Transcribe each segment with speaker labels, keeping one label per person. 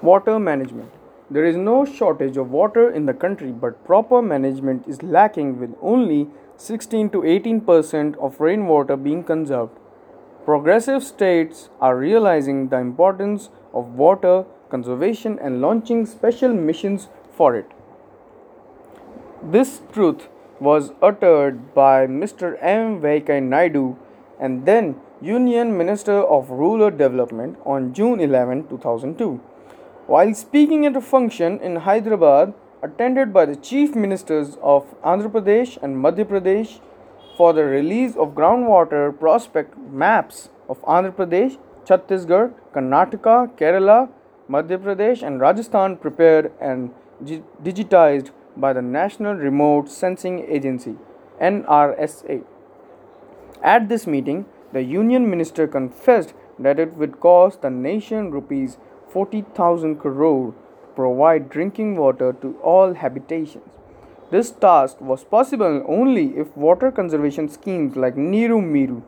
Speaker 1: Water management. There is no shortage of water in the country, but proper management is lacking with only 16 to 18 percent of rainwater being conserved. Progressive states are realizing the importance of water conservation and launching special missions for it. This truth was uttered by Mr. M. Venkaiah Naidu and then Union Minister of Rural Development on June 11, 2002. While speaking at a function in Hyderabad attended by the Chief Ministers of Andhra Pradesh and Madhya Pradesh for the release of groundwater prospect maps of Andhra Pradesh, Chhattisgarh, Karnataka, Kerala, Madhya Pradesh, and Rajasthan prepared and digitized by the National Remote Sensing Agency NRSA. At this meeting, the Union Minister confessed that it would cost the nation rupees 40,000 crore to provide drinking water to all habitations. This task was possible only if water conservation schemes like Neeru Meeru,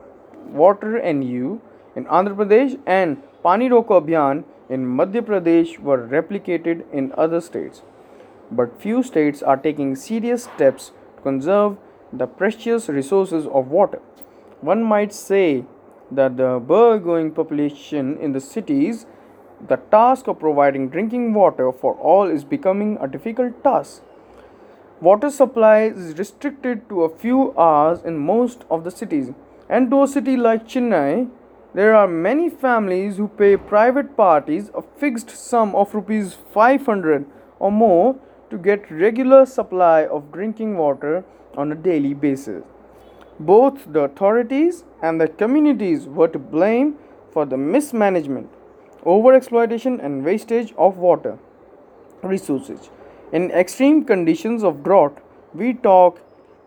Speaker 1: Water and You in Andhra Pradesh and Pani Roko Abhiyan in Madhya Pradesh were replicated in other states. But few states are taking serious steps to conserve the precious resources of water. One might say that the burgeoning population in the cities the task of providing drinking water for all is becoming a difficult task. Water supply is restricted to a few hours in most of the cities, and to a city like Chennai, there are many families who pay private parties a fixed sum of rupees 500 or more to get regular supply of drinking water on a daily basis. Both the authorities and the communities were to blame for the mismanagement overexploitation and wastage of water resources. In extreme conditions of drought, we talk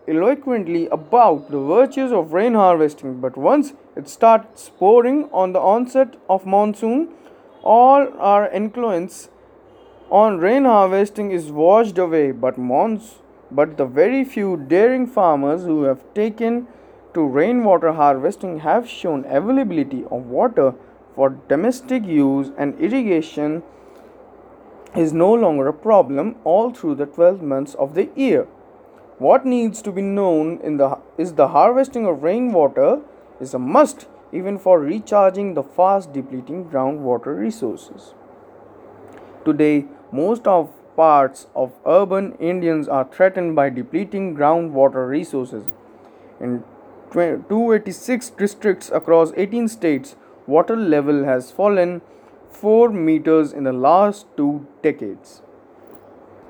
Speaker 1: eloquently about the virtues of rain harvesting, but once it starts pouring on the onset of monsoon, all our influence on rain harvesting is washed away. But mons, but the very few daring farmers who have taken to rainwater harvesting have shown availability of water for domestic use and irrigation is no longer a problem all through the 12 months of the year. What needs to be known in the is the harvesting of rainwater is a must even for recharging the fast depleting groundwater resources. Today, most of parts of urban Indians are threatened by depleting groundwater resources. In 286 districts across 18 states, water level has fallen 4 meters in the last two decades.